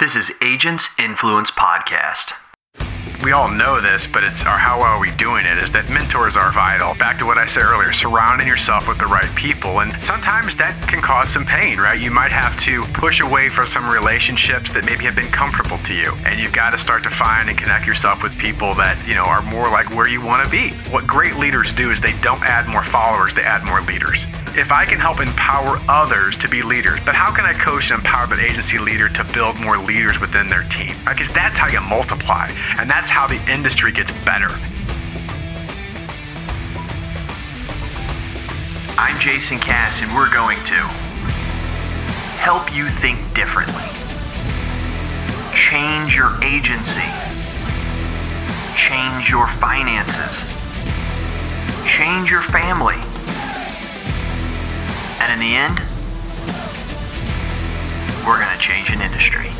This is Agents Influence Podcast. We all know this, but it's our how well are we doing it is that mentors are vital. Back to what I said earlier, surrounding yourself with the right people. And sometimes that can cause some pain, right? You might have to push away from some relationships that maybe have been comfortable to you. And you've got to start to find and connect yourself with people that, you know, are more like where you want to be. What great leaders do is they don't add more followers, they add more leaders if I can help empower others to be leaders, but how can I coach and empower agency leader to build more leaders within their team? Because that's how you multiply, and that's how the industry gets better. I'm Jason Cass, and we're going to help you think differently, change your agency, change your finances, change your family and in the end, we're going to change an industry.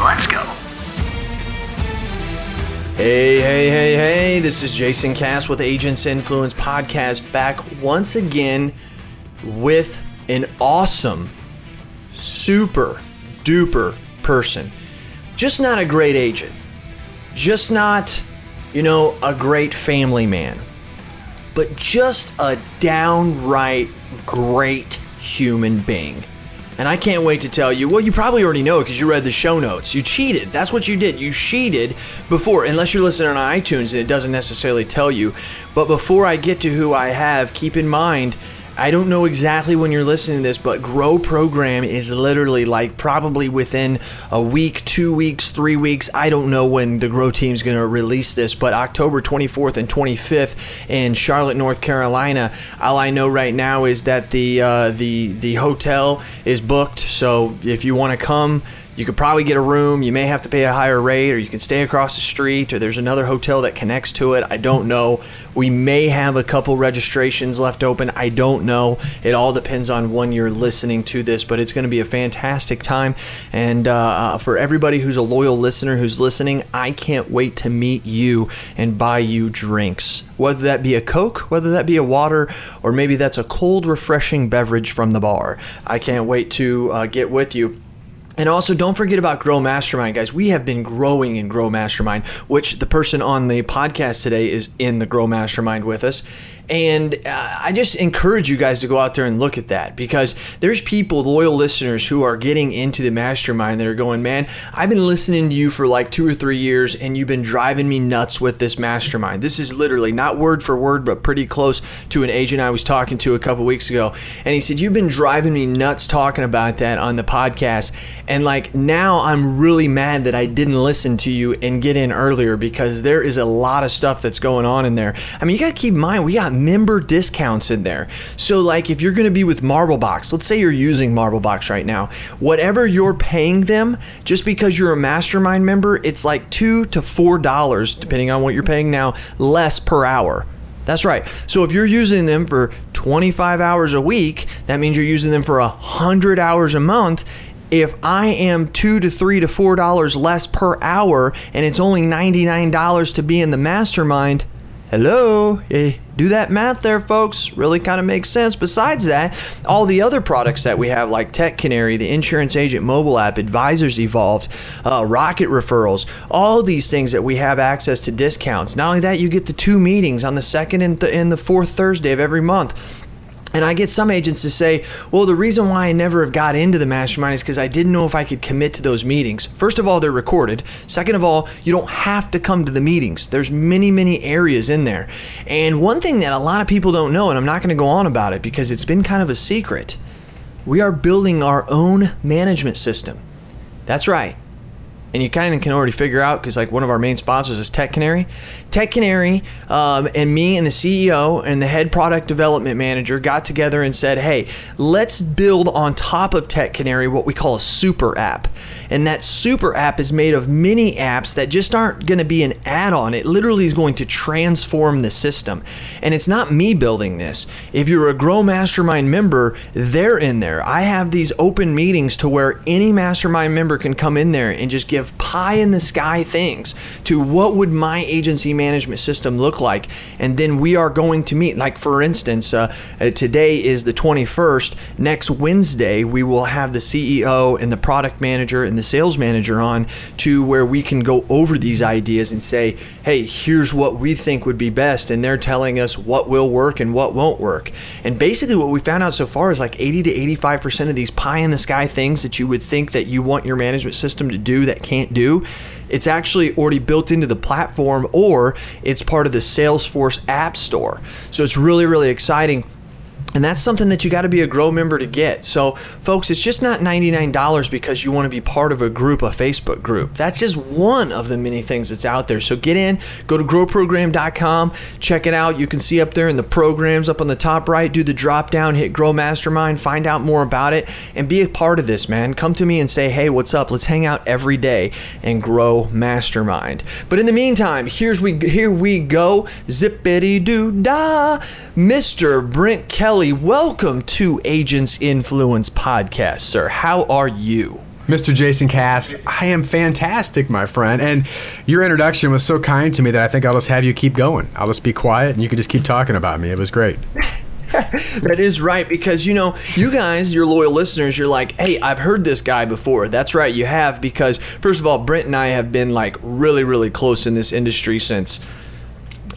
Let's go. Hey, hey, hey, hey, this is Jason Cass with Agents Influence Podcast back once again with an awesome, super duper person. Just not a great agent, just not, you know, a great family man but just a downright great human being. And I can't wait to tell you. Well, you probably already know because you read the show notes. You cheated. That's what you did. You cheated before, unless you're listening on iTunes and it doesn't necessarily tell you. But before I get to who I have, keep in mind I don't know exactly when you're listening to this, but Grow Program is literally like probably within a week, two weeks, three weeks. I don't know when the Grow team is going to release this, but October 24th and 25th in Charlotte, North Carolina. All I know right now is that the uh, the the hotel is booked. So if you want to come, you could probably get a room. You may have to pay a higher rate, or you can stay across the street, or there's another hotel that connects to it. I don't know. We may have a couple registrations left open. I don't know. It all depends on when you're listening to this, but it's going to be a fantastic time. And uh, uh, for everybody who's a loyal listener who's listening, I can't wait to meet you and buy you drinks. Whether that be a Coke, whether that be a water, or maybe that's a cold, refreshing beverage from the bar. I can't wait to uh, get with you. And also, don't forget about Grow Mastermind, guys. We have been growing in Grow Mastermind, which the person on the podcast today is in the Grow Mastermind with us. And uh, I just encourage you guys to go out there and look at that because there's people, loyal listeners, who are getting into the mastermind that are going, man, I've been listening to you for like two or three years and you've been driving me nuts with this mastermind. This is literally not word for word, but pretty close to an agent I was talking to a couple weeks ago. And he said, You've been driving me nuts talking about that on the podcast. And like now I'm really mad that I didn't listen to you and get in earlier because there is a lot of stuff that's going on in there. I mean, you got to keep in mind, we got member discounts in there. So, like, if you're going to be with Marblebox, let's say you're using Marblebox right now, whatever you're paying them, just because you're a mastermind member, it's like two to four dollars, depending on what you're paying now, less per hour. That's right. So if you're using them for 25 hours a week, that means you're using them for 100 hours a month. If I am two to three to four dollars less per hour and it's only $99 to be in the mastermind, hello, eh, do that math there, folks. Really kind of makes sense. Besides that, all the other products that we have, like Tech Canary, the Insurance Agent mobile app, Advisors Evolved, uh, Rocket Referrals, all these things that we have access to discounts. Not only that, you get the two meetings on the second and, th- and the fourth Thursday of every month. And I get some agents to say, well, the reason why I never have got into the mastermind is because I didn't know if I could commit to those meetings. First of all, they're recorded. Second of all, you don't have to come to the meetings. There's many, many areas in there. And one thing that a lot of people don't know, and I'm not going to go on about it because it's been kind of a secret, we are building our own management system. That's right and you kind of can already figure out because like one of our main sponsors is Tech Canary. Tech Canary um, and me and the CEO and the head product development manager got together and said, "Hey, let's build on top of Tech Canary what we call a super app." And that super app is made of mini apps that just aren't going to be an add-on. It literally is going to transform the system. And it's not me building this. If you're a Grow Mastermind member, they're in there. I have these open meetings to where any mastermind member can come in there and just of pie in the sky things to what would my agency management system look like. And then we are going to meet. Like, for instance, uh, uh, today is the 21st. Next Wednesday, we will have the CEO and the product manager and the sales manager on to where we can go over these ideas and say, hey, here's what we think would be best. And they're telling us what will work and what won't work. And basically, what we found out so far is like 80 to 85% of these pie in the sky things that you would think that you want your management system to do that can't do it's actually already built into the platform or it's part of the Salesforce App Store. So it's really, really exciting. And that's something that you got to be a Grow member to get. So, folks, it's just not $99 because you want to be part of a group, a Facebook group. That's just one of the many things that's out there. So, get in, go to growprogram.com, check it out. You can see up there in the programs up on the top right, do the drop down, hit Grow Mastermind, find out more about it, and be a part of this, man. Come to me and say, hey, what's up? Let's hang out every day and grow Mastermind. But in the meantime, here's we here we go. Zippity doo dah. Mr. Brent Kelly Kelly, welcome to Agents Influence Podcast, sir. How are you? Mr. Jason Cass, I am fantastic, my friend. And your introduction was so kind to me that I think I'll just have you keep going. I'll just be quiet and you can just keep talking about me. It was great. that is right because you know you guys your loyal listeners you're like hey i've heard this guy before that's right you have because first of all brent and i have been like really really close in this industry since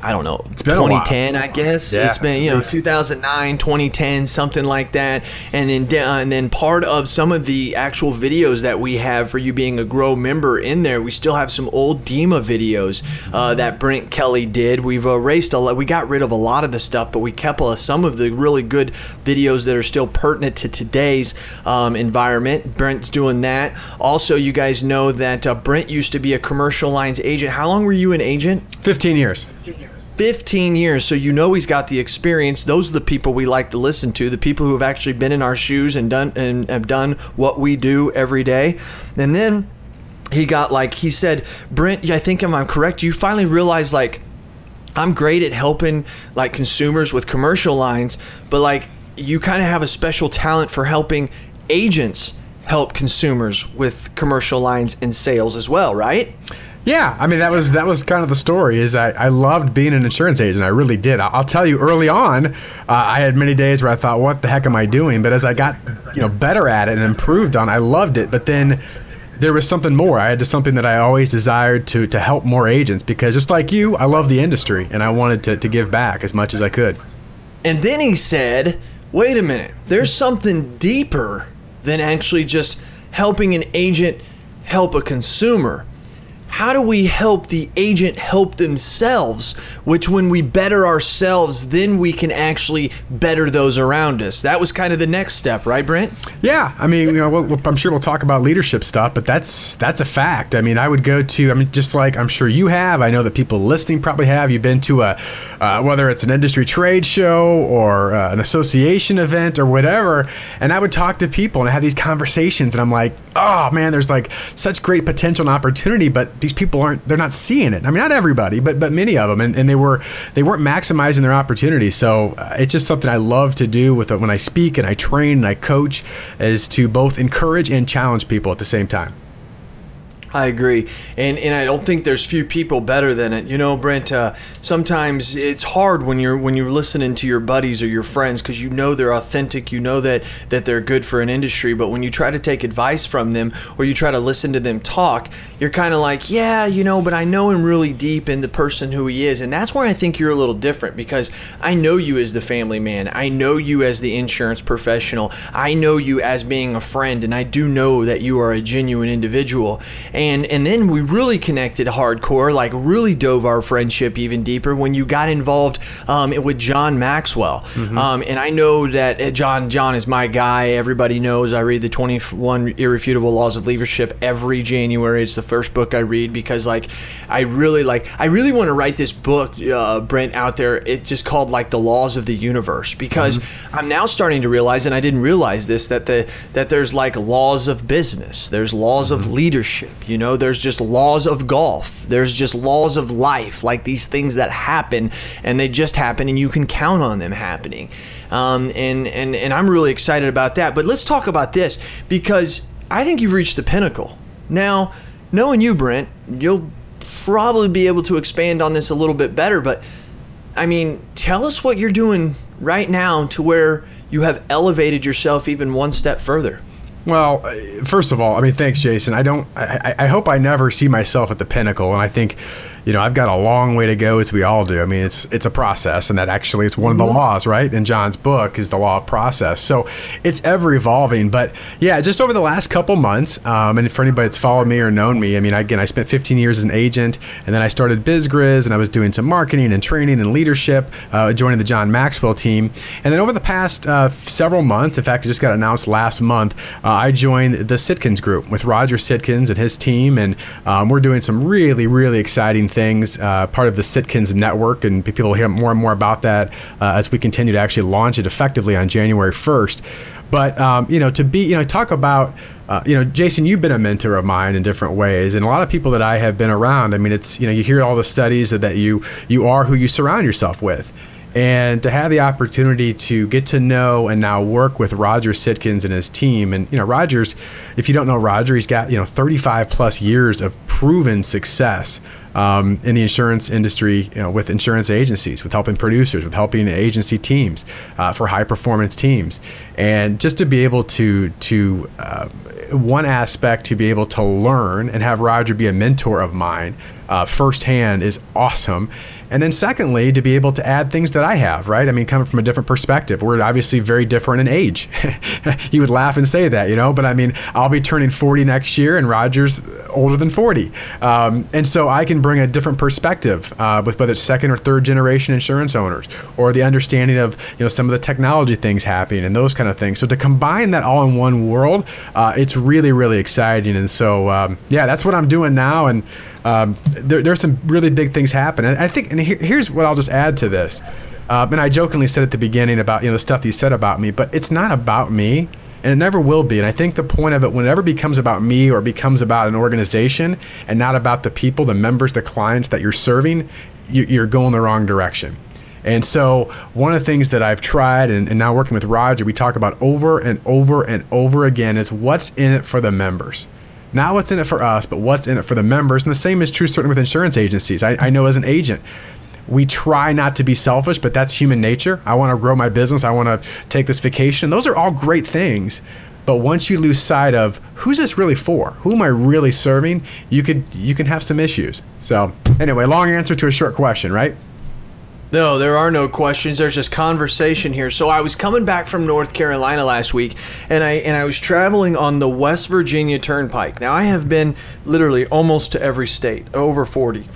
I don't know, it's been 2010, I guess. Yeah. It's been, you know, 2009, 2010, something like that. And then, uh, and then part of some of the actual videos that we have for you being a Grow member in there, we still have some old DEMA videos uh, that Brent Kelly did. We've erased a lot, we got rid of a lot of the stuff, but we kept uh, some of the really good videos that are still pertinent to today's um, environment. Brent's doing that. Also, you guys know that uh, Brent used to be a commercial lines agent. How long were you an agent? 15 years. 15 years, so you know he's got the experience. Those are the people we like to listen to, the people who have actually been in our shoes and done and have done what we do every day. And then he got like he said, Brent, I think if I'm correct, you finally realized like I'm great at helping like consumers with commercial lines, but like you kind of have a special talent for helping agents help consumers with commercial lines and sales as well, right? Yeah, I mean that was that was kind of the story. Is I, I loved being an insurance agent. I really did. I'll tell you, early on, uh, I had many days where I thought, "What the heck am I doing?" But as I got you know better at it and improved on, I loved it. But then there was something more. I had to something that I always desired to to help more agents because just like you, I love the industry and I wanted to to give back as much as I could. And then he said, "Wait a minute. There's something deeper than actually just helping an agent help a consumer." How do we help the agent help themselves? Which, when we better ourselves, then we can actually better those around us. That was kind of the next step, right, Brent? Yeah, I mean, you know, we'll, I'm sure we'll talk about leadership stuff, but that's that's a fact. I mean, I would go to, I mean, just like I'm sure you have. I know that people listening probably have. You've been to a, uh, whether it's an industry trade show or uh, an association event or whatever, and I would talk to people and have these conversations, and I'm like, oh man, there's like such great potential and opportunity, but these people aren't they're not seeing it. I mean, not everybody, but but many of them, and, and they were they weren't maximizing their opportunity. So uh, it's just something I love to do with it when I speak and I train and I coach, is to both encourage and challenge people at the same time. I agree, and and I don't think there's few people better than it. You know, Brent. Uh, sometimes it's hard when you're when you're listening to your buddies or your friends because you know they're authentic. You know that that they're good for an industry. But when you try to take advice from them or you try to listen to them talk, you're kind of like, yeah, you know, but I know him really deep in the person who he is, and that's where I think you're a little different because I know you as the family man. I know you as the insurance professional. I know you as being a friend, and I do know that you are a genuine individual. And and and then we really connected hardcore, like really dove our friendship even deeper when you got involved um, with John Maxwell. Mm-hmm. Um, and I know that uh, John John is my guy. Everybody knows I read the 21 Irrefutable Laws of Leadership every January. It's the first book I read because like I really like I really want to write this book, uh, Brent, out there. It's just called like the Laws of the Universe because mm-hmm. I'm now starting to realize, and I didn't realize this, that the that there's like laws of business, there's laws mm-hmm. of leadership. You know, there's just laws of golf. There's just laws of life, like these things that happen and they just happen and you can count on them happening. Um, and, and, and I'm really excited about that. But let's talk about this because I think you've reached the pinnacle. Now, knowing you, Brent, you'll probably be able to expand on this a little bit better. But I mean, tell us what you're doing right now to where you have elevated yourself even one step further. Well, uh, first of all, I mean, thanks, Jason. I don't. I, I hope I never see myself at the pinnacle, and I think you know, I've got a long way to go, as we all do. I mean, it's it's a process, and that actually it's one of the mm-hmm. laws, right? In John's book is the law of process. So it's ever evolving. But yeah, just over the last couple months, um, and for anybody that's followed me or known me, I mean, again, I spent 15 years as an agent, and then I started BizGriz, and I was doing some marketing and training and leadership, uh, joining the John Maxwell team, and then over the past uh, several months, in fact, it just got announced last month, uh, I joined the Sitkins Group with Roger Sitkins and his team, and um, we're doing some really, really exciting things, uh, part of the Sitkins network, and people will hear more and more about that uh, as we continue to actually launch it effectively on January 1st. But um, you know, to be you know, talk about uh, you know, Jason, you've been a mentor of mine in different ways, and a lot of people that I have been around. I mean, it's you know, you hear all the studies that you you are who you surround yourself with and to have the opportunity to get to know and now work with Roger Sitkins and his team. And you know, Roger's, if you don't know Roger, he's got you know 35 plus years of proven success um, in the insurance industry, you know, with insurance agencies, with helping producers, with helping agency teams uh, for high performance teams, and just to be able to to uh, one aspect to be able to learn and have Roger be a mentor of mine uh, firsthand is awesome. And then, secondly, to be able to add things that I have, right? I mean, coming from a different perspective, we're obviously very different in age. you would laugh and say that, you know, but I mean, I'll be turning 40 next year, and Roger's older than 40. Um, and so I can bring a different perspective uh, with whether it's second or third generation insurance owners or the understanding of, you know, some of the technology things happening and those kind of things. So to combine that all in one world, uh, it's really, really exciting. And so, um, yeah, that's what I'm doing now. And, um, there, there's some really big things happen. And I think, and here, here's what I'll just add to this. Um, and I jokingly said at the beginning about you know the stuff you said about me, but it's not about me, and it never will be. And I think the point of it, whenever it becomes about me or becomes about an organization and not about the people, the members, the clients that you're serving, you, you're going the wrong direction. And so, one of the things that I've tried and, and, now working with Roger, we talk about over and over and over again is what's in it for the members. Not what's in it for us, but what's in it for the members. And the same is true certainly with insurance agencies. I, I know as an agent, we try not to be selfish, but that's human nature. I want to grow my business. I want to take this vacation. Those are all great things. But once you lose sight of who's this really for? Who am I really serving? You could you can have some issues. So anyway, long answer to a short question, right? No, there are no questions. There's just conversation here. So I was coming back from North Carolina last week, and I and I was traveling on the West Virginia Turnpike. Now I have been literally almost to every state, over 40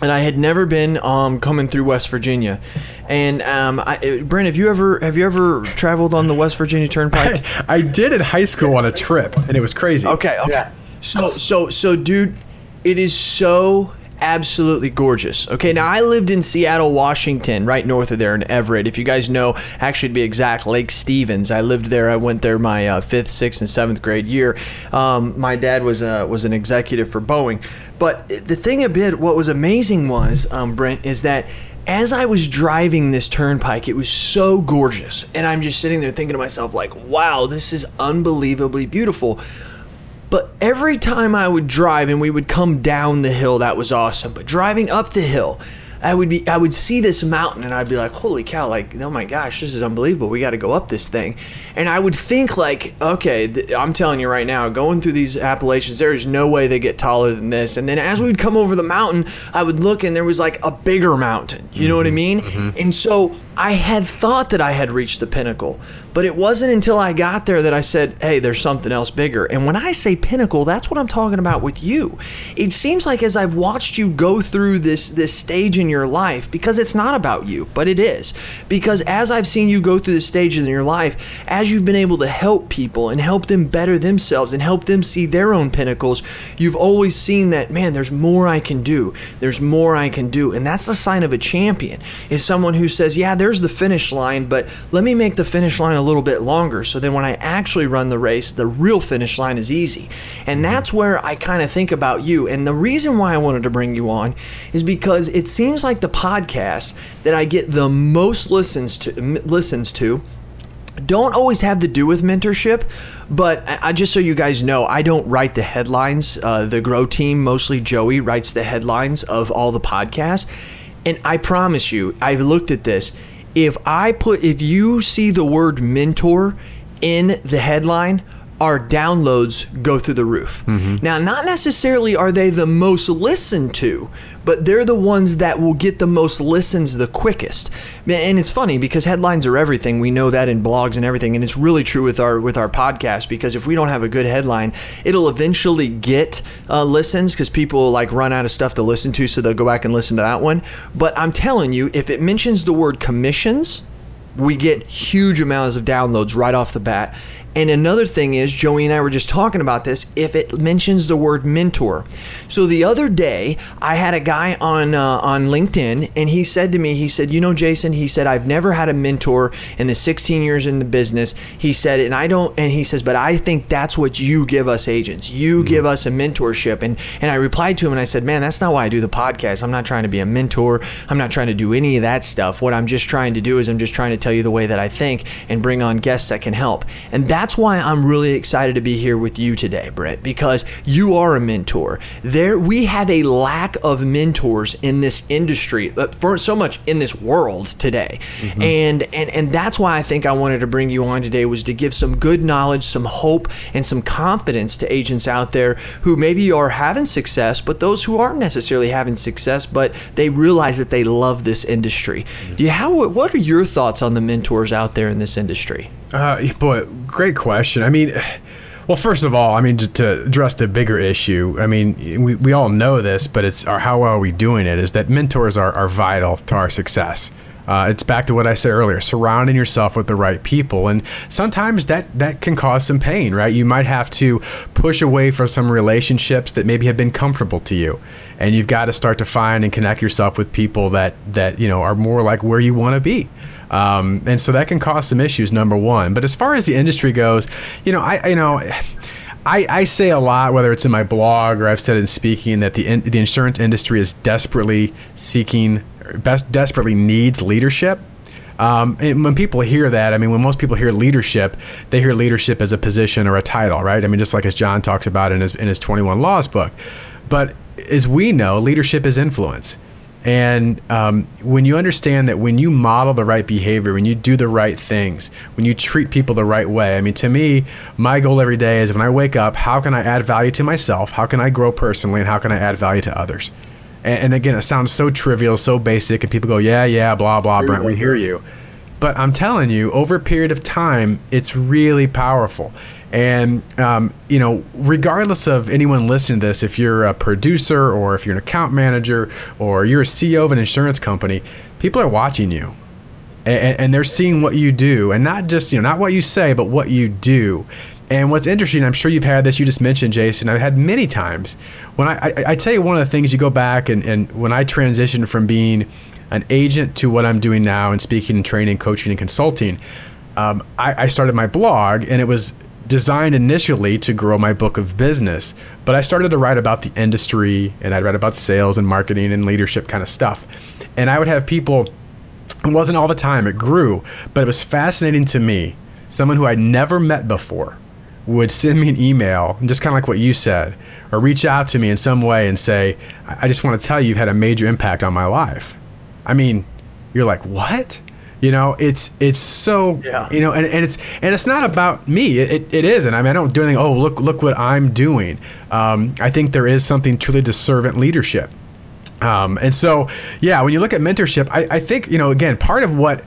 and I had never been um, coming through West Virginia. And um, I, Brent, have you ever have you ever traveled on the West Virginia Turnpike? I, I did in high school on a trip, and it was crazy. Okay, okay. Yeah. So so so, dude, it is so absolutely gorgeous. Okay, now I lived in Seattle, Washington, right north of there in Everett. If you guys know, actually to be exact, Lake Stevens. I lived there. I went there my uh, fifth, sixth, and seventh grade year. Um, my dad was a, was an executive for Boeing. But the thing a bit, what was amazing was, um, Brent, is that as I was driving this turnpike, it was so gorgeous. And I'm just sitting there thinking to myself, like, wow, this is unbelievably beautiful. But every time I would drive and we would come down the hill, that was awesome. But driving up the hill, I would be I would see this mountain and I'd be like, holy cow, like oh my gosh, this is unbelievable. We got to go up this thing, and I would think like, okay, th- I'm telling you right now, going through these Appalachians, there is no way they get taller than this. And then as we'd come over the mountain, I would look and there was like a bigger mountain. You know what I mm-hmm. mean? Mm-hmm. And so I had thought that I had reached the pinnacle, but it wasn't until I got there that I said, hey, there's something else bigger. And when I say pinnacle, that's what I'm talking about with you. It seems like as I've watched you go through this this stage in your life, because it's not about you, but it is. Because as I've seen you go through the stages in your life, as you've been able to help people and help them better themselves and help them see their own pinnacles, you've always seen that, man, there's more I can do. There's more I can do. And that's the sign of a champion, is someone who says, yeah, there's the finish line, but let me make the finish line a little bit longer so then when I actually run the race, the real finish line is easy. And that's where I kind of think about you. And the reason why I wanted to bring you on is because it seems like the podcast that I get the most listens to listens to don't always have to do with mentorship, but I, I- just so you guys know, I don't write the headlines. Uh, the Grow team, mostly Joey, writes the headlines of all the podcasts. And I promise you, I've looked at this. If I put, if you see the word mentor in the headline, our downloads go through the roof. Now, not necessarily are they the most listened to, but they're the ones that will get the most listens the quickest. And it's funny because headlines are everything. We know that in blogs and everything, and it's really true with our with our podcast because if we don't have a good headline, it'll eventually get uh, listens because people like run out of stuff to listen to, so they'll go back and listen to that one. But I'm telling you, if it mentions the word commissions, we get huge amounts of downloads right off the bat. And another thing is, Joey and I were just talking about this. If it mentions the word mentor, so the other day I had a guy on uh, on LinkedIn, and he said to me, he said, "You know, Jason," he said, "I've never had a mentor in the 16 years in the business." He said, and I don't, and he says, "But I think that's what you give us agents. You give us a mentorship." And and I replied to him, and I said, "Man, that's not why I do the podcast. I'm not trying to be a mentor. I'm not trying to do any of that stuff. What I'm just trying to do is I'm just trying to tell you the way that I think and bring on guests that can help. And that's why I'm really excited to be here with you today, Brett, because you are a mentor. There we have a lack of mentors in this industry, uh, for so much in this world today. And and and that's why I think I wanted to bring you on today was to give some good knowledge, some hope, and some confidence to agents out there who maybe are having success, but those who aren't necessarily having success, but they realize that they love this industry. Do you how what are your thoughts on the mentors out there in this industry? Uh, boy, great question. I mean, well, first of all, I mean, to, to address the bigger issue, I mean, we, we all know this, but it's our, how are we doing it is that mentors are, are vital to our success. Uh, it's back to what I said earlier, surrounding yourself with the right people. And sometimes that, that can cause some pain, right? You might have to push away from some relationships that maybe have been comfortable to you. And you've got to start to find and connect yourself with people that, that you know, are more like where you want to be. Um, and so that can cause some issues. Number one, but as far as the industry goes, you know, I you know. I, I say a lot, whether it's in my blog or I've said in speaking, that the in, the insurance industry is desperately seeking, best desperately needs leadership. Um, and when people hear that, I mean, when most people hear leadership, they hear leadership as a position or a title, right? I mean, just like as John talks about in his in his Twenty One Laws book. But as we know, leadership is influence. And um, when you understand that when you model the right behavior, when you do the right things, when you treat people the right way, I mean, to me, my goal every day is when I wake up, how can I add value to myself? How can I grow personally? And how can I add value to others? And, and again, it sounds so trivial, so basic, and people go, yeah, yeah, blah, blah, Brent, we hear you. But I'm telling you, over a period of time, it's really powerful. And, um, you know, regardless of anyone listening to this, if you're a producer or if you're an account manager or you're a CEO of an insurance company, people are watching you. And, and they're seeing what you do, and not just, you know, not what you say, but what you do. And what's interesting, I'm sure you've had this, you just mentioned, Jason, I've had many times. When I, I, I tell you one of the things you go back and, and when I transitioned from being an agent to what I'm doing now and speaking and training, coaching, and consulting, um, I, I started my blog and it was designed initially to grow my book of business. But I started to write about the industry and I'd write about sales and marketing and leadership kind of stuff. And I would have people, it wasn't all the time, it grew, but it was fascinating to me. Someone who I'd never met before would send me an email, just kind of like what you said, or reach out to me in some way and say, I just want to tell you you've had a major impact on my life. I mean, you're like, what? You know, it's it's so Yeah. you know, and, and it's and it's not about me. It, it, it isn't. I mean, I don't do anything. Oh, look look what I'm doing. Um, I think there is something truly to servant leadership. Um, and so, yeah, when you look at mentorship, I, I think you know again part of what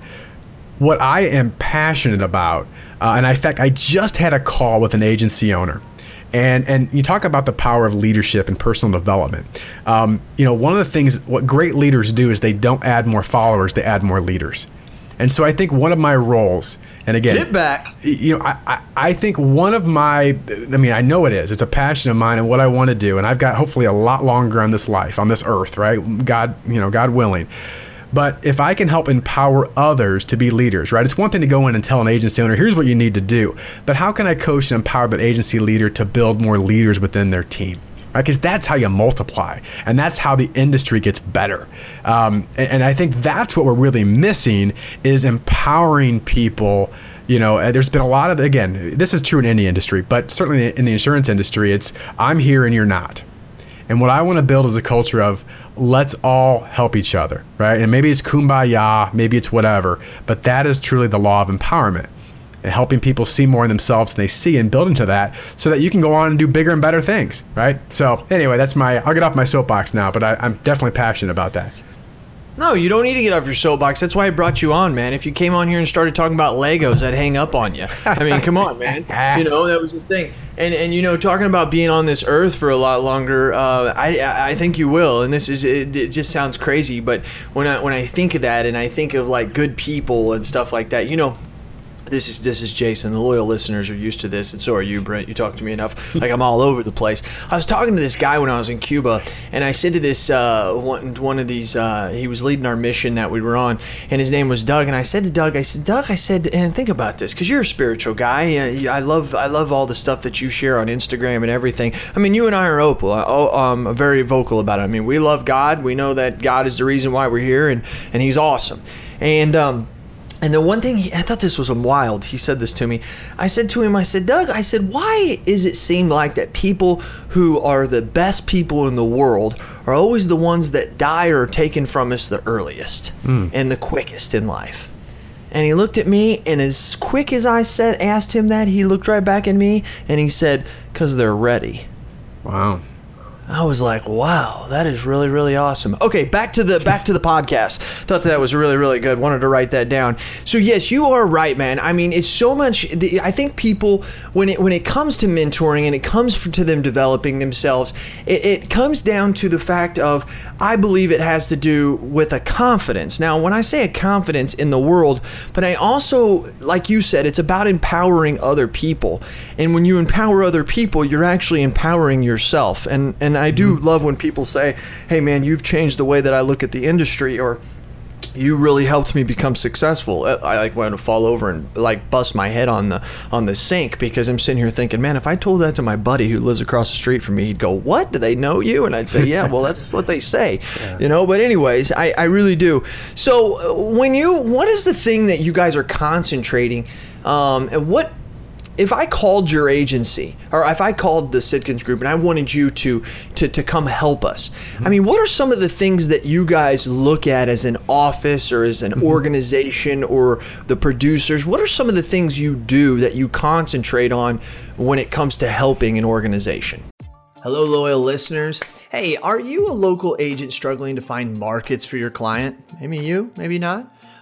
what I am passionate about, uh, and in fact, I just had a call with an agency owner. And, and you talk about the power of leadership and personal development. Um, you know, one of the things, what great leaders do is they don't add more followers, they add more leaders. And so I think one of my roles, and again, Get back. you know, I, I, I think one of my, I mean, I know it is. It's a passion of mine and what I want to do. And I've got hopefully a lot longer on this life, on this earth, right? God, you know, God willing. But if I can help empower others to be leaders, right? It's one thing to go in and tell an agency owner, here's what you need to do. But how can I coach and empower that agency leader to build more leaders within their team? Right? Because that's how you multiply, and that's how the industry gets better. Um, and, and I think that's what we're really missing is empowering people you know, there's been a lot of again, this is true in any industry, but certainly in the insurance industry, it's I'm here and you're not. And what I want to build is a culture of let's all help each other, right? And maybe it's kumbaya, maybe it's whatever, but that is truly the law of empowerment and helping people see more in themselves than they see and build into that so that you can go on and do bigger and better things, right? So, anyway, that's my, I'll get off my soapbox now, but I, I'm definitely passionate about that. No, you don't need to get off your soapbox. That's why I brought you on, man. If you came on here and started talking about Legos, I'd hang up on you. I mean, come on, man. You know that was the thing. And and you know, talking about being on this earth for a lot longer, uh, I I think you will. And this is it, it. Just sounds crazy, but when I when I think of that, and I think of like good people and stuff like that, you know this is this is Jason. The loyal listeners are used to this, and so are you, Brent. You talk to me enough, like I'm all over the place. I was talking to this guy when I was in Cuba, and I said to this uh, one one of these. Uh, he was leading our mission that we were on, and his name was Doug. And I said to Doug, I said, Doug, I said, and think about this, because you're a spiritual guy. I love I love all the stuff that you share on Instagram and everything. I mean, you and I are open. Oh, um, very vocal about it. I mean, we love God. We know that God is the reason why we're here, and and He's awesome. And um, and the one thing he, I thought this was wild. He said this to me. I said to him, I said, Doug, I said, why is it seem like that people who are the best people in the world are always the ones that die or are taken from us the earliest mm. and the quickest in life? And he looked at me, and as quick as I said, asked him that, he looked right back at me and he said, "Cause they're ready." Wow. I was like, "Wow, that is really, really awesome." Okay, back to the back to the podcast. Thought that was really, really good. Wanted to write that down. So yes, you are right, man. I mean, it's so much. I think people when it when it comes to mentoring and it comes to them developing themselves, it, it comes down to the fact of I believe it has to do with a confidence. Now, when I say a confidence in the world, but I also, like you said, it's about empowering other people. And when you empower other people, you're actually empowering yourself. And and and I do love when people say, "Hey, man, you've changed the way that I look at the industry," or you really helped me become successful. Uh, I like want to fall over and like bust my head on the on the sink because I'm sitting here thinking, man, if I told that to my buddy who lives across the street from me, he'd go, "What? Do they know you?" And I'd say, "Yeah, well, that's what they say," yeah. you know. But anyways, I I really do. So uh, when you, what is the thing that you guys are concentrating? Um, and what if I called your agency or if I called the Sitkins group and I wanted you to to, to come help us, mm-hmm. I mean, what are some of the things that you guys look at as an office or as an mm-hmm. organization or the producers? What are some of the things you do that you concentrate on when it comes to helping an organization? Hello, loyal listeners. Hey, are you a local agent struggling to find markets for your client? Maybe you, maybe not.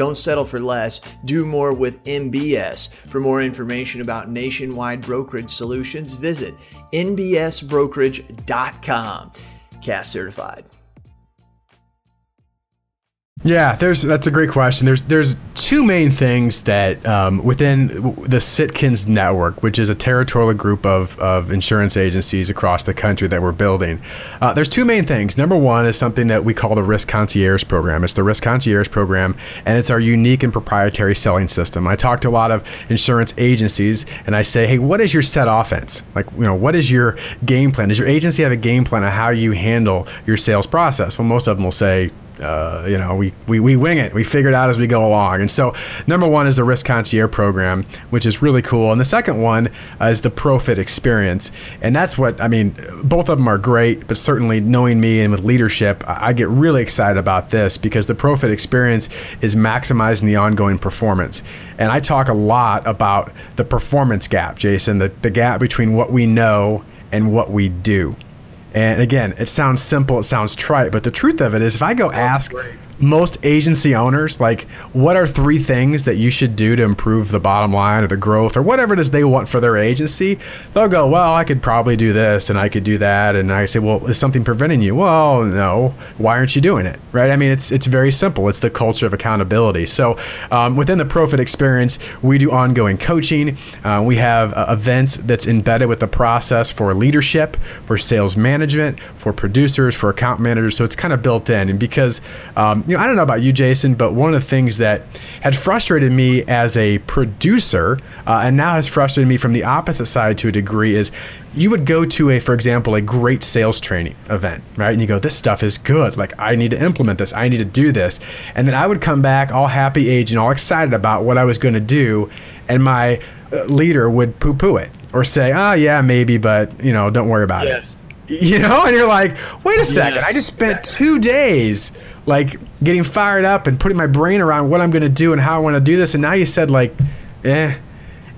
Don't settle for less, do more with NBS. For more information about nationwide brokerage solutions, visit nbsbrokerage.com. Cass certified. Yeah, there's that's a great question. There's there's two main things that um, within the Sitkins network, which is a territorial group of, of insurance agencies across the country that we're building. Uh, there's two main things. Number one is something that we call the Risk Concierge program. It's the Risk Concierge program, and it's our unique and proprietary selling system. I talk to a lot of insurance agencies, and I say, hey, what is your set offense? Like, you know, what is your game plan? Does your agency have a game plan on how you handle your sales process? Well, most of them will say uh, you know, we, we, we wing it. We figure it out as we go along. And so, number one is the Risk Concierge program, which is really cool. And the second one uh, is the Profit Experience. And that's what, I mean, both of them are great, but certainly knowing me and with leadership, I get really excited about this because the Profit Experience is maximizing the ongoing performance. And I talk a lot about the performance gap, Jason, the, the gap between what we know and what we do. And again, it sounds simple, it sounds trite, but the truth of it is, if I go ask most agency owners, like, what are three things that you should do to improve the bottom line or the growth or whatever it is they want for their agency? They'll go, well, I could probably do this and I could do that. And I say, well, is something preventing you? Well, no. Why aren't you doing it? Right? I mean, it's it's very simple. It's the culture of accountability. So um, within the Profit experience, we do ongoing coaching. Uh, we have uh, events that's embedded with the process for leadership, for sales management, for producers, for account managers. So it's kind of built in. And because um, you know, I don't know about you, Jason, but one of the things that had frustrated me as a producer uh, and now has frustrated me from the opposite side to a degree is you would go to a, for example, a great sales training event, right? And you go, this stuff is good. Like, I need to implement this. I need to do this. And then I would come back all happy age and all excited about what I was going to do. And my uh, leader would poo poo it or say, oh, yeah, maybe, but, you know, don't worry about yes. it. You know, and you're like, wait a second, yes. I just spent two days like getting fired up and putting my brain around what I'm going to do and how I want to do this. And now you said like, eh,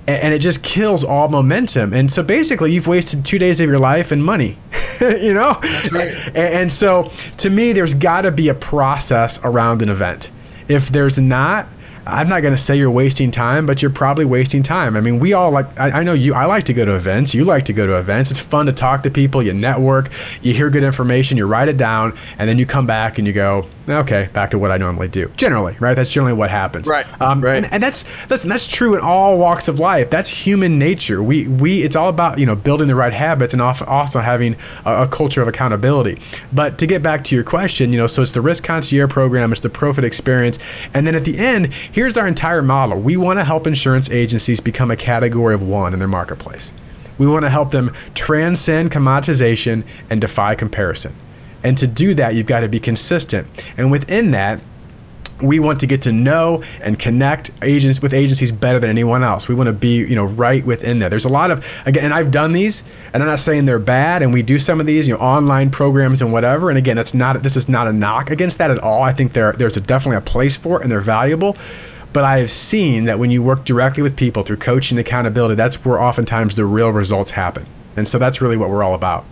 and it just kills all momentum. And so basically, you've wasted two days of your life and money, you know? Right. And so to me, there's got to be a process around an event. If there's not, I'm not going to say you're wasting time, but you're probably wasting time. I mean, we all like, I, I, know you, I like to go to events. You like to go to events. It's fun to talk to people, you network, you hear good information, you write it down, and then you come back and you go, okay, back to what I normally do. Generally, right? That's generally what happens. Right. Um, right. And, and that's, that's, that's true in all walks of life. That's human nature. We, we, it's all about, you know, building the right habits and also having a, a culture of accountability. But to get back to your question, you know, so it's the risk concierge program, it's the profit experience. And then at the end, Here's our entire model we want to help insurance agencies become a category of one in their marketplace. We want to help them transcend commoditization and defy comparison. And to do that, you've got to be consistent. And within that, we want to get to know and connect agents with agencies better than anyone else. We want to be, you know, right within there. There's a lot of again, and I've done these, and I'm not saying they're bad, and we do some of these, you know, online programs and whatever. And again, that's not this is not a knock against that at all. I think there there's a, definitely a place for it, and they're valuable. But I have seen that when you work directly with people through coaching accountability, that's where oftentimes the real results happen. And so that's really what we're all about.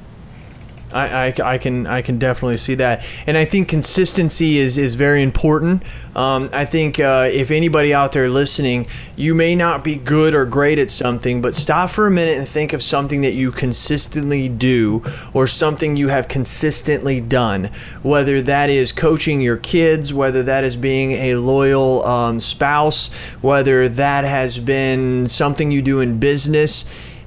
I, I, I, can I can definitely see that, and I think consistency is is very important. Um, I think uh, if anybody out there listening, you may not be good or great at something, but stop for a minute and think of something that you consistently do or something you have consistently done. Whether that is coaching your kids, whether that is being a loyal um, spouse, whether that has been something you do in business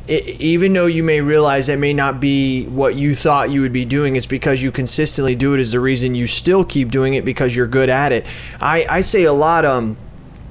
it, even though you may realize that may not be what you thought you would be doing, it's because you consistently do it is the reason you still keep doing it because you're good at it. I, I say a lot, um,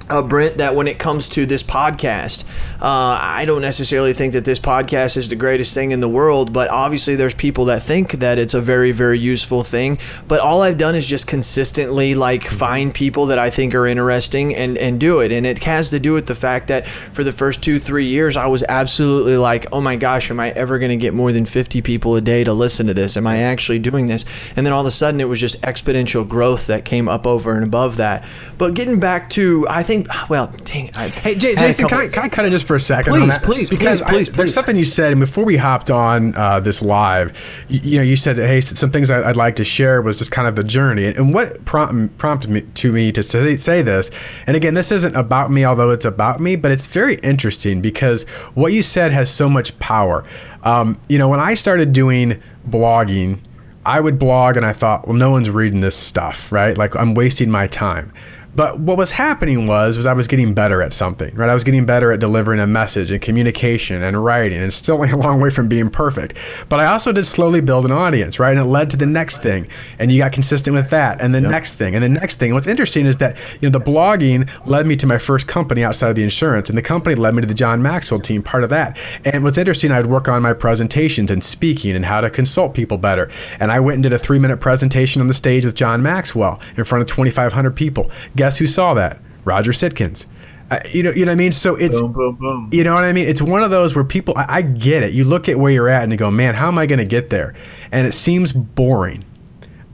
uh, Brent, that when it comes to this podcast, uh, I don't necessarily think that this podcast is the greatest thing in the world, but obviously there's people that think that it's a very, very useful thing. But all I've done is just consistently like find people that I think are interesting and, and do it. And it has to do with the fact that for the first two, three years, I was absolutely like, oh my gosh, am I ever going to get more than 50 people a day to listen to this? Am I actually doing this? And then all of a sudden it was just exponential growth that came up over and above that. But getting back to, I think think. Well, dang. I hey, J- Jason, can I, can I cut in just for a second? Please, please, because please, please, I, There's something you said, and before we hopped on uh, this live, you, you, know, you said, "Hey, some things I, would like to share was just kind of the journey." And what prompt, prompted me to me to say, say this, and again, this isn't about me, although it's about me, but it's very interesting because what you said has so much power. Um, you know, when I started doing blogging. I would blog and I thought, well, no one's reading this stuff, right? Like I'm wasting my time. But what was happening was was I was getting better at something, right? I was getting better at delivering a message and communication and writing, and still a long way from being perfect. But I also did slowly build an audience, right? And it led to the next thing, and you got consistent with that, and the yep. next thing, and the next thing. And what's interesting is that you know the blogging led me to my first company outside of the insurance, and the company led me to the John Maxwell team, part of that. And what's interesting, I'd work on my presentations and speaking and how to consult people better. And I went and did a three minute presentation on the stage with John Maxwell in front of 2,500 people Guess who saw that? Roger Sitkins. Uh, you know, you know what I mean. So it's, boom, boom, boom. you know what I mean. It's one of those where people, I, I get it. You look at where you're at and you go, man, how am I going to get there? And it seems boring,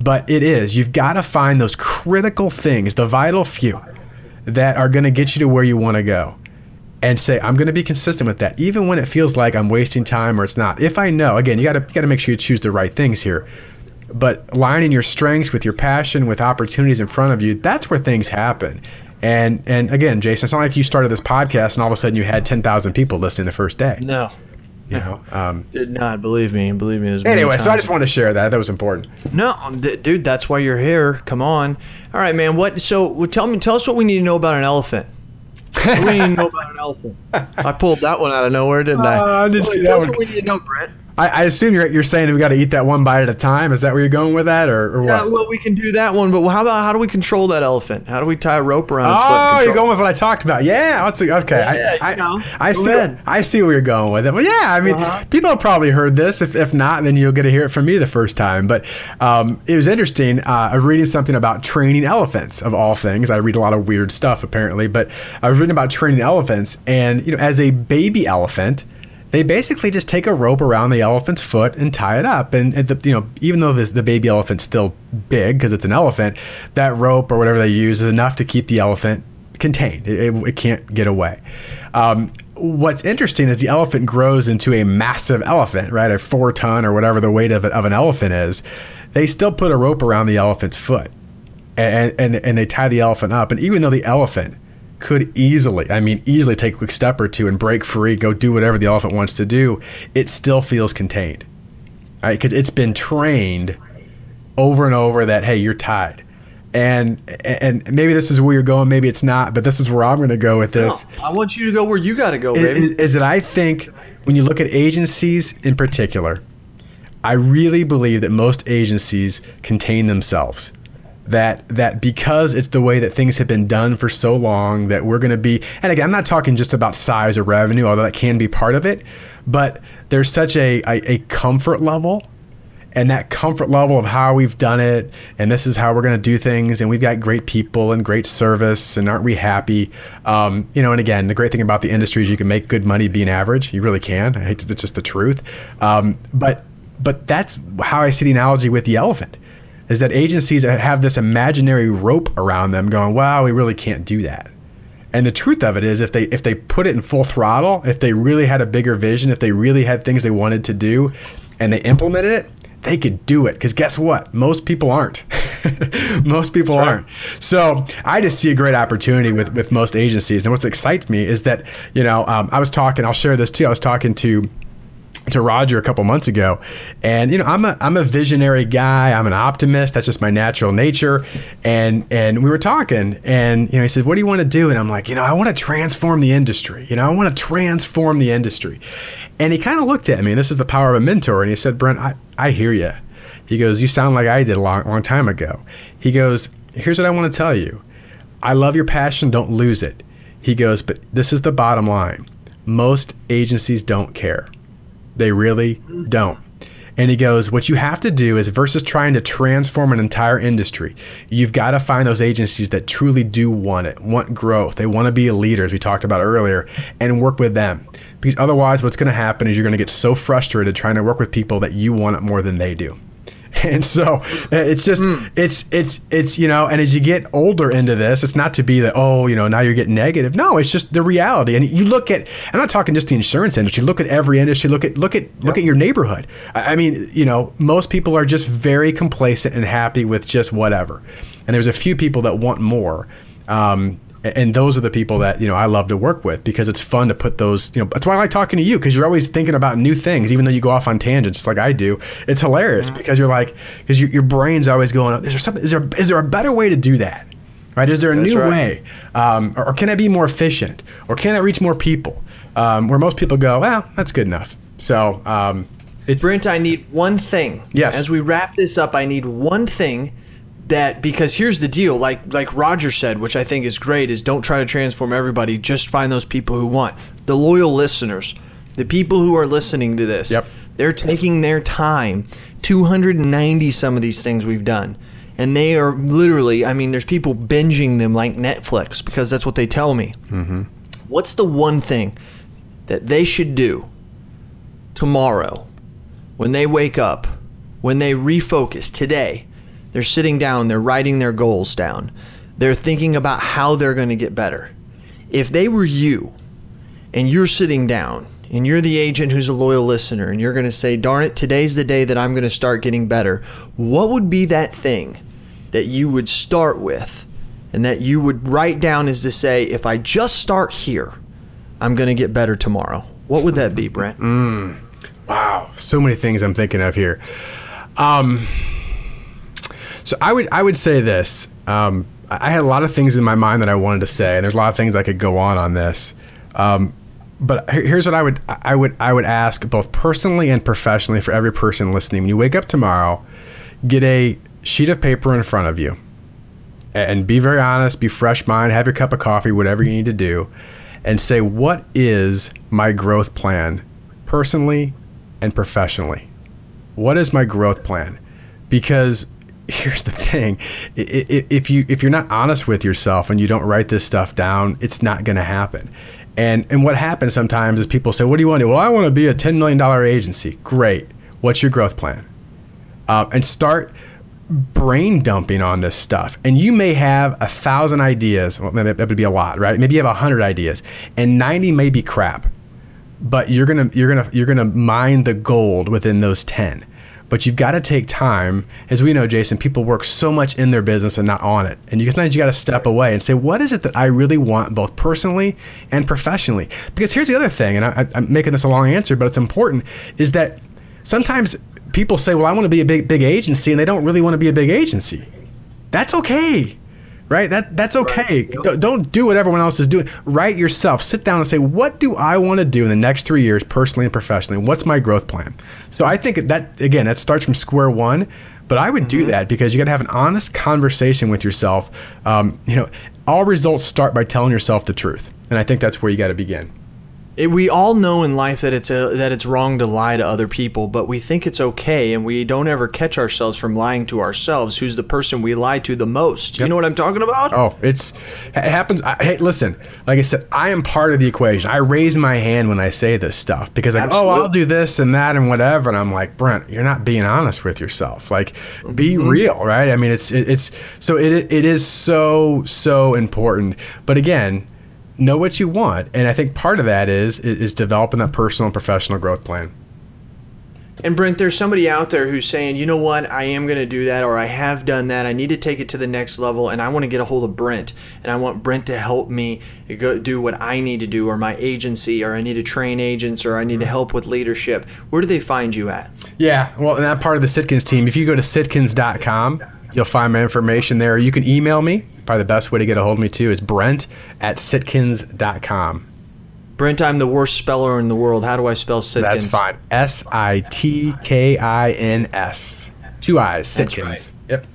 but it is. You've got to find those critical things, the vital few, that are going to get you to where you want to go, and say, I'm going to be consistent with that, even when it feels like I'm wasting time or it's not. If I know, again, you got to you got to make sure you choose the right things here. But lining your strengths with your passion, with opportunities in front of you, that's where things happen. And and again, Jason, it's not like you started this podcast and all of a sudden you had ten thousand people listening the first day. No. You know. Um, Did not believe me. Believe me. anyway, so I just wanted to share that. That was important. No, d- dude, that's why you're here. Come on. All right, man. What? So, well, tell me, tell us what we need to know about an elephant. What do we need to know about an elephant? I pulled that one out of nowhere, didn't I? Uh, I didn't Well, see that one. What we need to know, Brett. I, I assume you're you're saying we got to eat that one bite at a time. Is that where you're going with that, or, or Yeah, what? well, we can do that one, but how about how do we control that elephant? How do we tie a rope around its Oh, you're going with what I talked about. Yeah, let's see. Okay, Yeah, I, you know. I, I see. ahead. I see where you're going with it. Well, yeah, I mean, Uh-huh. people have probably heard this. If, if not, then you'll get to hear it from me the first time. But um, it was interesting. Uh, I was reading something about training elephants, of all things. I read a lot of weird stuff apparently, but I was reading about training elephants, and you know, as a baby elephant. They basically just take a rope around the elephant's foot and tie it up, and, and the, you know, even though the, the baby elephant's still big because it's an elephant, that rope or whatever they use is enough to keep the elephant contained. It, it, it can't get away. Um, what's interesting is the elephant grows into a massive elephant, right? A four ton or whatever the weight of, of an elephant is. They still put a rope around the elephant's foot and, and, and they tie the elephant up. And even though the elephant could easily, I mean, easily take a quick step or two and break free, go do whatever the elephant wants to do, it still feels contained, right? Because it's been trained over and over that hey, you're tied. And and maybe this is where you're going, maybe it's not, but this is where I'm going to go with this. No, I want you to go where you got to go, baby. is- is that I think when you look at agencies in particular, I really believe that most agencies contain themselves. That that because it's the way that things have been done for so long that we're going to be and again I'm not talking just about size or revenue although that can be part of it but there's such a, a, a comfort level and that comfort level of how we've done it and this is how we're going to do things and we've got great people and great service and aren't we happy? Um, you know and again the great thing about the industry is you can make good money being average. You really can. I hate to, it's just the truth. Um, but but that's how i see the analogy with the elephant is that agencies have this imaginary rope around them going wow we really can't do that and the truth of it is, if they if they put it in full throttle, if they really had a bigger vision, if they really had things they wanted to do, and they implemented it, they could do it. Because guess what? Most people aren't. most people aren't. So I just see a great opportunity with with most agencies. And what excites me is that you know um, I was talking. I'll share this too. I was talking to to Roger a couple months ago, and you know I'm a I'm a visionary guy. I'm an optimist. That's just my natural nature. And and we were talking, and you know he said, "What do you want to do?" And I'm like, you know, I want to transform the industry. You know, I want to transform the industry. And he kind of looked at me. And this is the power of a mentor. And he said, "Brent, I I hear you." He goes, "You sound like I did a long long time ago." He goes, "Here's what I want to tell you. I love your passion. Don't lose it." He goes, "But this is the bottom line. Most agencies don't care." They really mm-hmm. don't. And he goes, What you have to do is versus trying to transform an entire industry, you've got to find those agencies that truly do want it, want growth. They want to be a leader, as we talked about earlier, and work with them. Because otherwise, what's going to happen is you're going to get so frustrated trying to work with people that you want it more than they do. And so uh, it's just it's it's it's you know, and as you get older into this, it's not to be that oh you know now you're getting negative. No, it's just the reality. And you look at I'm not talking just the insurance industry. Look at every industry. Look at look at look at your neighborhood. I I mean you know most people are just very complacent and happy with just whatever. And there's a few people that want more. Um, and those are the people that you know I love to work with because it's fun to put those you know that's why I like talking to you because you're always thinking about new things even though you go off on tangents just like I do. It's hilarious because you're like because your, your brain's always going is there something is there is there a better way to do that? Right? Is there a That's new right. way? Um, or, or can I be more efficient? Or can I reach more people? Um, where most people go well that's good enough. So um, it's Brent, I need one thing. Yes. As we wrap this up, I need one thing that because here's the deal, like like Roger said, which I think is great, is don't try to transform everybody. Just find those people who want the loyal listeners, the people who are listening to this. Yep. They're taking their time. 290 some of these things we've done. And they are literally, I mean, there's people binging them like Netflix because that's what they tell me. Mm-hmm. What's the one thing that they should do tomorrow when they wake up, when they refocus today, they're sitting down, they're writing their goals down, they're thinking about how they're going to get better. If they were you and you're sitting down and you're the agent who's a loyal listener and you're going to say, darn it, today's the day that I'm going to start getting better, what would be that thing that you would start with and that you would write down as to say, if I just start here, I'm going to get better tomorrow? What would that be, Brent? Wow, so many things I'm thinking of here. Um, so I would I would say this. Um, I had a lot of things in my mind that I wanted to say, and there's a lot of things I could go on on this. Um, but here's what I would I would I would ask both personally and professionally for every person listening. When you wake up tomorrow, get a sheet of paper in front of you, and be very honest, be fresh mind, have your cup of coffee, whatever you need to do, and say what is my growth plan, personally and professionally. What is my growth plan? Because here's the thing: if you if you're not honest with yourself and you don't write this stuff down, it's not going to happen. And and what happens sometimes is people say, "What do you want to do?" Well, I want to be a ten million dollar agency. Great. What's your growth plan? uh, and start brain dumping on this stuff. And you may have a thousand ideas. Well, that would be a lot, right? Maybe you have a hundred ideas, and ninety may be crap. But you're gonna you're gonna you're gonna mine the gold within those ten. But you've got to take time, as we know, Jason. People work so much in their business and not on it, and you sometimes you got to step away and say, "What is it that I really want, both personally and professionally?" Because here's the other thing, and I, I'm making this a long answer, but it's important, is that sometimes people say, "Well, I want to be a big big agency," and they don't really want to be a big agency. That's okay, right? That that's okay. Don't, don't do what everyone else is doing. Write yourself. Sit down and say, "What do I want to do in the next three years, personally and professionally? What's my growth plan?" So I think that again, that starts from square one. But I would do that because you got to have an honest conversation with yourself. Um, you know, all results start by telling yourself the truth, and I think that's where you got to begin. It, we all know in life that it's a, that it's wrong to lie to other people, but we think it's okay, and we don't ever catch ourselves from lying to ourselves. Who's the person we lie to the most? You know what I'm talking about? Oh, it's it happens. I, hey, listen. Like I said, I am part of the equation. I raise my hand when I say this stuff because like, oh, I'll do this and that and whatever, and I'm like, Brent, you're not being honest with yourself. Like, be mm-hmm. real, right? I mean, it's it, it's so it it is so so important. But again. Know what you want, and I think part of that is is, developing that personal and professional growth plan. And Brent, there's somebody out there who's saying, you know what, I am going to do that, or I have done that. I need to take it to the next level, and I want to get a hold of Brent, and I want Brent to help me go do what I need to do, or my agency, or I need to train agents, or I need to mm-hmm. help with leadership. Where do they find you at? Yeah, well, and that part of the Sitkins team, if you go to sitkins.com, you'll find my information there. You can email me. Probably the best way to get a hold of me, too, is brent at sitkins.com. Brent, I'm the worst speller in the world. How do I spell Sitkins? That's fine. S I T K I N S. Two eyes, That's Sitkins. right. Yep.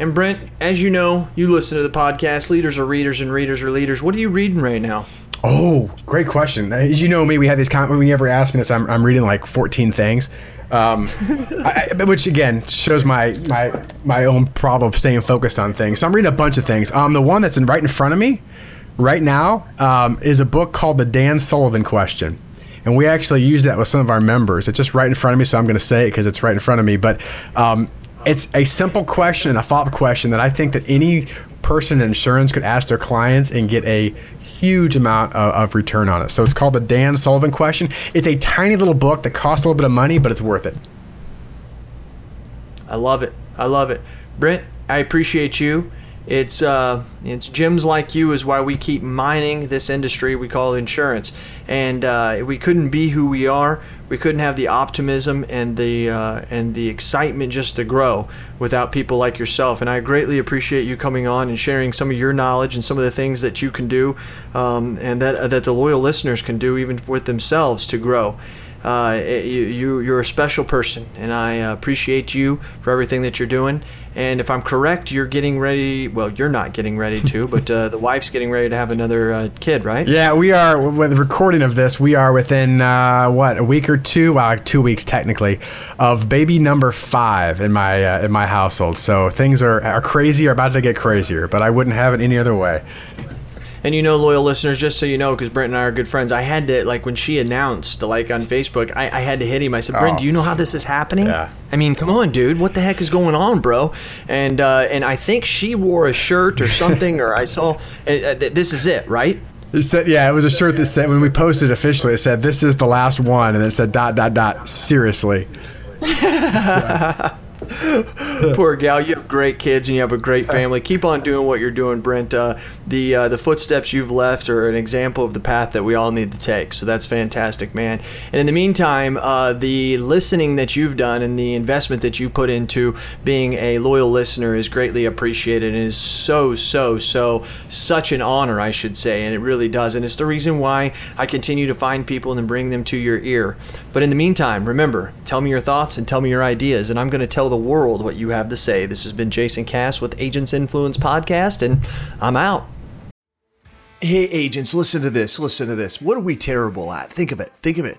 And Brent, as you know, you listen to the podcast. Leaders are readers, and readers are leaders. What are you reading right now? Oh, great question. As you know me, we have these comments. When you ever ask me this, I'm, I'm reading like 14 things, um, I, I- which again shows my my my own problem of staying focused on things. So I'm reading a bunch of things. Um, the one that's in, right in front of me, right now, um, is a book called The Dan Sullivan Question. And we actually use that with some of our members. It's just right in front of me, so I'm going to say it because it's right in front of me. But um, it's a simple question and a follow-up question that I think that any person in insurance could ask their clients and get a huge amount of, of return on it. So it's called the Dan Sullivan question. It's a tiny little book that costs a little bit of money, but it's worth it. I love it. I love it. Brent, I appreciate you. It's uh, it's gems like you is why we keep mining this industry we call insurance, and uh, we couldn't be who we are. We couldn't have the optimism and the uh, and the excitement just to grow without people like yourself. And I greatly appreciate you coming on and sharing some of your knowledge and some of the things that you can do, um, and that that the loyal listeners can do even with themselves to grow uh, you, you you're a special person, and I uh, appreciate you for everything that you're doing. And if I'm correct, you're getting ready. Well, you're not getting ready to, but uh, the wife's getting ready to have another uh, kid, right? Yeah, we are with the recording of this. We are within uh, what a week or two, well, like two weeks technically, of baby number five in my uh, in my household. So things are are crazy, are about to get crazier. But I wouldn't have it any other way. And you know, loyal listeners, just so you know, because Brent and I are good friends, I had to like when she announced, like on Facebook, I, I had to hit him. I said, Brent, Oh. do you know how this is happening? Yeah. I mean, come on, dude, what the heck is going on, bro? And uh, and I think she wore a shirt or something, or I saw. Uh, uh, th- this is it, right? It said, yeah, it was a shirt that said when we posted officially, it said this is the last one, and then it said dot dot dot. Seriously. Poor gal, you have great kids and you have a great family. Keep on doing what you're doing, Brent. Uh, the uh, the footsteps you've left are an example of the path that we all need to take. So that's fantastic, man. And in the meantime, uh, the listening that you've done and the investment that you put into being a loyal listener is greatly appreciated and is so so so such an honor, I should say, and it really does. And it's the reason why I continue to find people and bring them to your ear. But in the meantime, remember, tell me your thoughts and tell me your ideas, and I'm going to tell the world what you have to say. This has been Jason Cass with Agents Influence Podcast, and I'm out. Hey, agents, listen to this. Listen to this. What are we terrible at? Think of it. Think of it.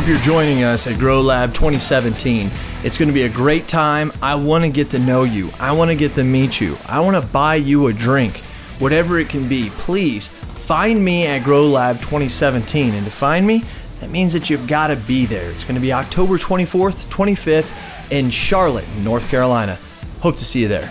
Hope you're joining us at Grow Lab 2017. It's going to be a great time. I want to get to know you. I want to get to meet you. I want to buy you a drink, whatever it can be. Please find me at Grow Lab 2017. And to find me, that means that you've got to be there. It's going to be October 24th, 25th in Charlotte, North Carolina. Hope to see you there.